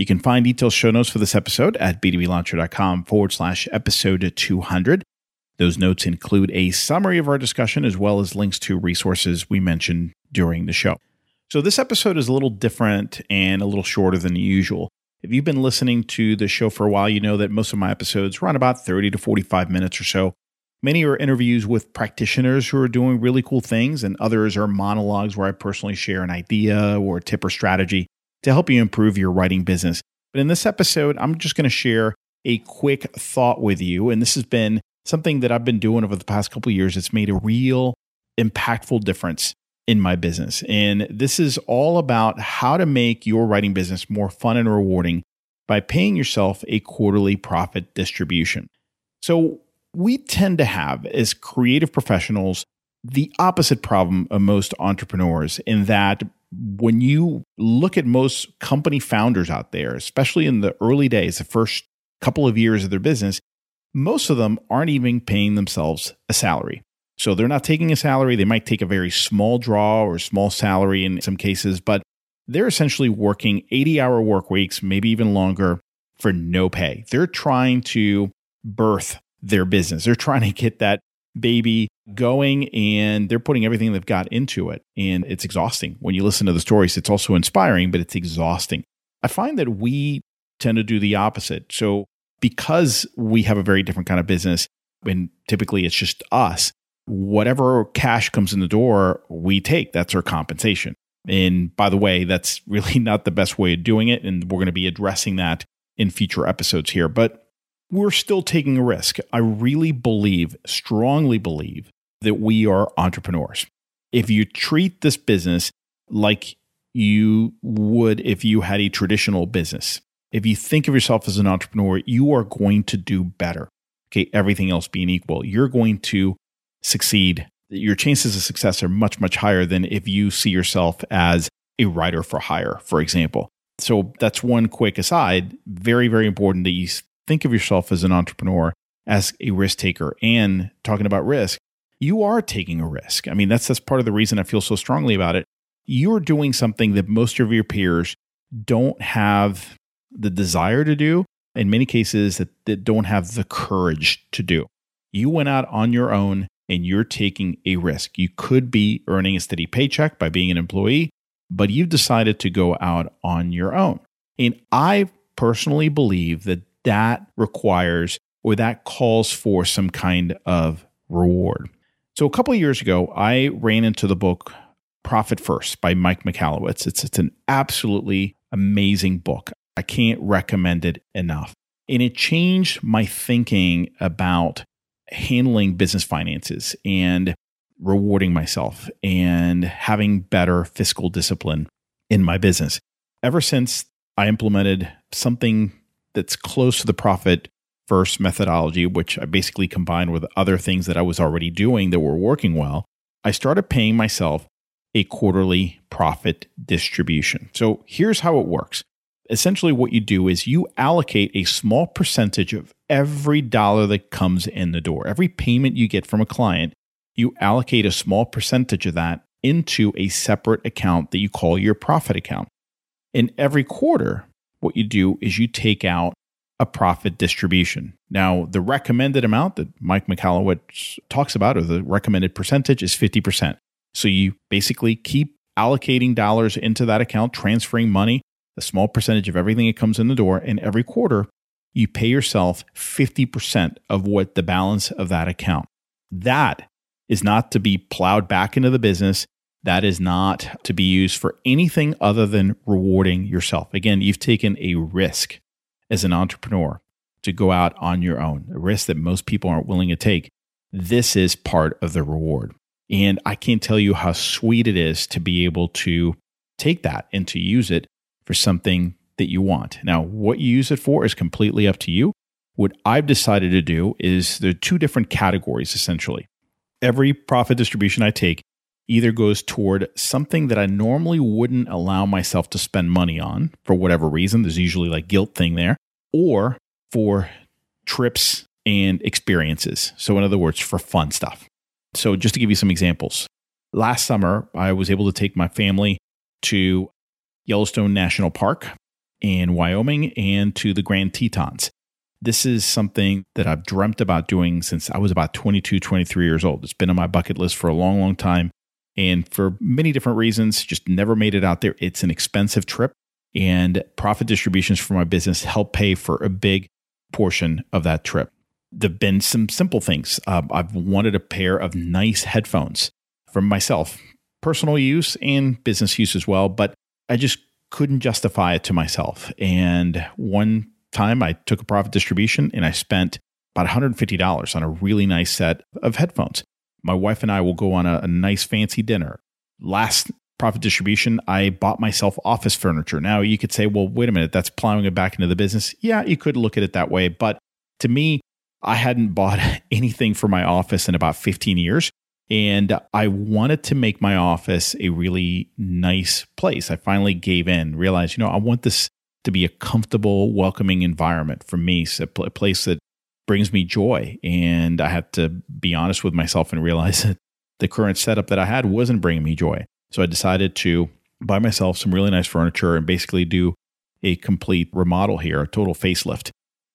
You can find detailed show notes for this episode at b2blauncher.com forward slash episode 200. Those notes include a summary of our discussion as well as links to resources we mentioned during the show. So, this episode is a little different and a little shorter than usual. If you've been listening to the show for a while, you know that most of my episodes run about 30 to 45 minutes or so. Many are interviews with practitioners who are doing really cool things, and others are monologues where I personally share an idea or tip or strategy to help you improve your writing business. But in this episode, I'm just going to share a quick thought with you. And this has been something that I've been doing over the past couple years. It's made a real impactful difference in my business. And this is all about how to make your writing business more fun and rewarding by paying yourself a quarterly profit distribution. So, we tend to have, as creative professionals, the opposite problem of most entrepreneurs in that when you look at most company founders out there, especially in the early days, the first couple of years of their business, most of them aren't even paying themselves a salary. So they're not taking a salary. They might take a very small draw or small salary in some cases, but they're essentially working 80 hour work weeks, maybe even longer for no pay. They're trying to birth their business. They're trying to get that baby going and they're putting everything they've got into it. And it's exhausting. When you listen to the stories, it's also inspiring, but it's exhausting. I find that we tend to do the opposite. So, because we have a very different kind of business, and typically it's just us, whatever cash comes in the door, we take. That's our compensation. And by the way, that's really not the best way of doing it. And we're going to be addressing that in future episodes here. But we're still taking a risk. I really believe, strongly believe, that we are entrepreneurs. If you treat this business like you would if you had a traditional business, if you think of yourself as an entrepreneur, you are going to do better. Okay, everything else being equal, you're going to succeed. Your chances of success are much, much higher than if you see yourself as a writer for hire, for example. So that's one quick aside. Very, very important that you think of yourself as an entrepreneur, as a risk taker. And talking about risk, you are taking a risk. I mean, that's that's part of the reason I feel so strongly about it. You're doing something that most of your peers don't have the desire to do, in many cases that, that don't have the courage to do. You went out on your own and you're taking a risk. You could be earning a steady paycheck by being an employee, but you've decided to go out on your own. And I personally believe that that requires or that calls for some kind of reward. So a couple of years ago, I ran into the book Profit First by Mike Michalowicz. It's, it's an absolutely amazing book. I can't recommend it enough. And it changed my thinking about handling business finances and rewarding myself and having better fiscal discipline in my business. Ever since I implemented something that's close to the profit first methodology, which I basically combined with other things that I was already doing that were working well, I started paying myself a quarterly profit distribution. So here's how it works. Essentially, what you do is you allocate a small percentage of every dollar that comes in the door. Every payment you get from a client, you allocate a small percentage of that into a separate account that you call your profit account. In every quarter, what you do is you take out a profit distribution. Now, the recommended amount that Mike Michalowicz talks about, or the recommended percentage, is 50%. So you basically keep allocating dollars into that account, transferring money, a small percentage of everything that comes in the door, and every quarter you pay yourself 50% of what the balance of that account. That is not to be plowed back into the business. That is not to be used for anything other than rewarding yourself. Again, you've taken a risk as an entrepreneur to go out on your own, a risk that most people aren't willing to take. This is part of the reward. And I can't tell you how sweet it is to be able to take that and to use it for something that you want. Now, what you use it for is completely up to you. what I've decided to do is there are two different categories essentially. Every profit distribution I take either goes toward something that I normally wouldn't allow myself to spend money on for whatever reason. There's usually like guilt thing there, or for trips and experiences. So, in other words, for fun stuff. So, just to give you some examples, last summer I was able to take my family to Yellowstone National Park in Wyoming and to the Grand Tetons. This is something that I've dreamt about doing since I was about 22, 23 years old. It's been on my bucket list for a long, long time. And for many different reasons, just never made it out there. It's an expensive trip, and profit distributions for my business help pay for a big portion of that trip. There have been some simple things. Uh, I've wanted a pair of nice headphones for myself, personal use and business use as well, but I just couldn't justify it to myself. And one time I took a profit distribution and I spent about $150 on a really nice set of headphones my wife and I will go on a, a nice fancy dinner. Last profit distribution, I bought myself office furniture. Now you could say, well, wait a minute, that's plowing it back into the business. Yeah, you could look at it that way. But to me, I hadn't bought anything for my office in about 15 years. And I wanted to make my office a really nice place. I finally gave in, realized, you know, I want this to be a comfortable, welcoming environment for me, a place that brings me joy. And I had to be honest with myself and realize that the current setup that I had wasn't bringing me joy. So I decided to buy myself some really nice furniture and basically do a complete remodel here, a total facelift.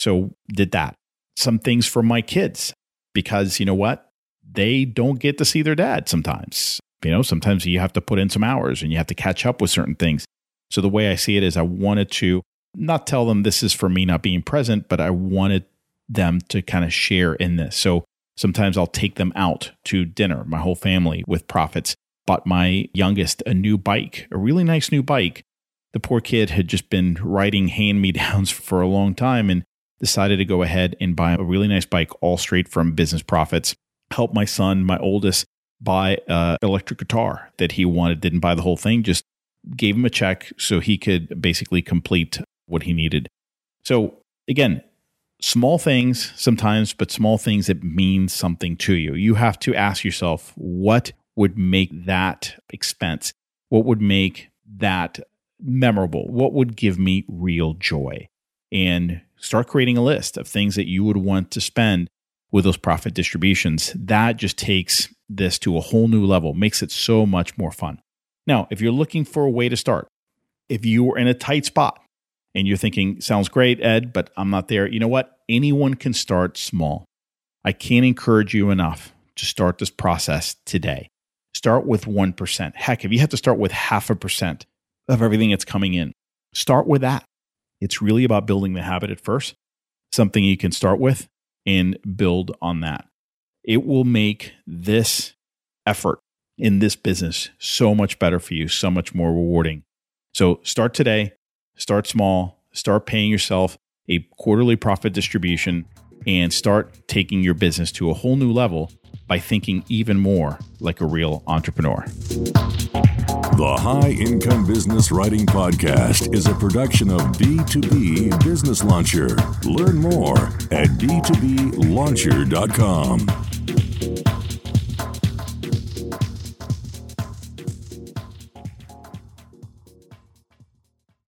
So did that. Some things for my kids because you know what? They don't get to see their dad sometimes. You know, sometimes you have to put in some hours and you have to catch up with certain things. So the way I see it is I wanted to not tell them this is for me not being present, but I wanted them to kind of share in this. So sometimes I'll take them out to dinner, my whole family with profits. Bought my youngest a new bike, a really nice new bike. The poor kid had just been riding hand me downs for a long time and decided to go ahead and buy a really nice bike, all straight from business profits. Help my son, my oldest, buy an electric guitar that he wanted. Didn't buy the whole thing, just gave him a check so he could basically complete what he needed. So again, small things sometimes, but small things that mean something to you. You have to ask yourself what would make that expense? What would make that memorable? What would give me real joy? And start creating a list of things that you would want to spend with those profit distributions. That just takes this to a whole new level, makes it so much more fun. Now, if you're looking for a way to start, if you are in a tight spot, and you're thinking, sounds great, Ed, but I'm not there. You know what? Anyone can start small. I can't encourage you enough to start this process today. Start with 1%. Heck, if you have to start with half a percent of everything that's coming in, start with that. It's really about building the habit at first, something you can start with and build on that. It will make this effort in this business so much better for you, so much more rewarding. So start today Start small, start paying yourself a quarterly profit distribution, and start taking your business to a whole new level by thinking even more like a real entrepreneur. The High Income Business Writing Podcast is a production of B2B Business Launcher. Learn more at b2blauncher.com.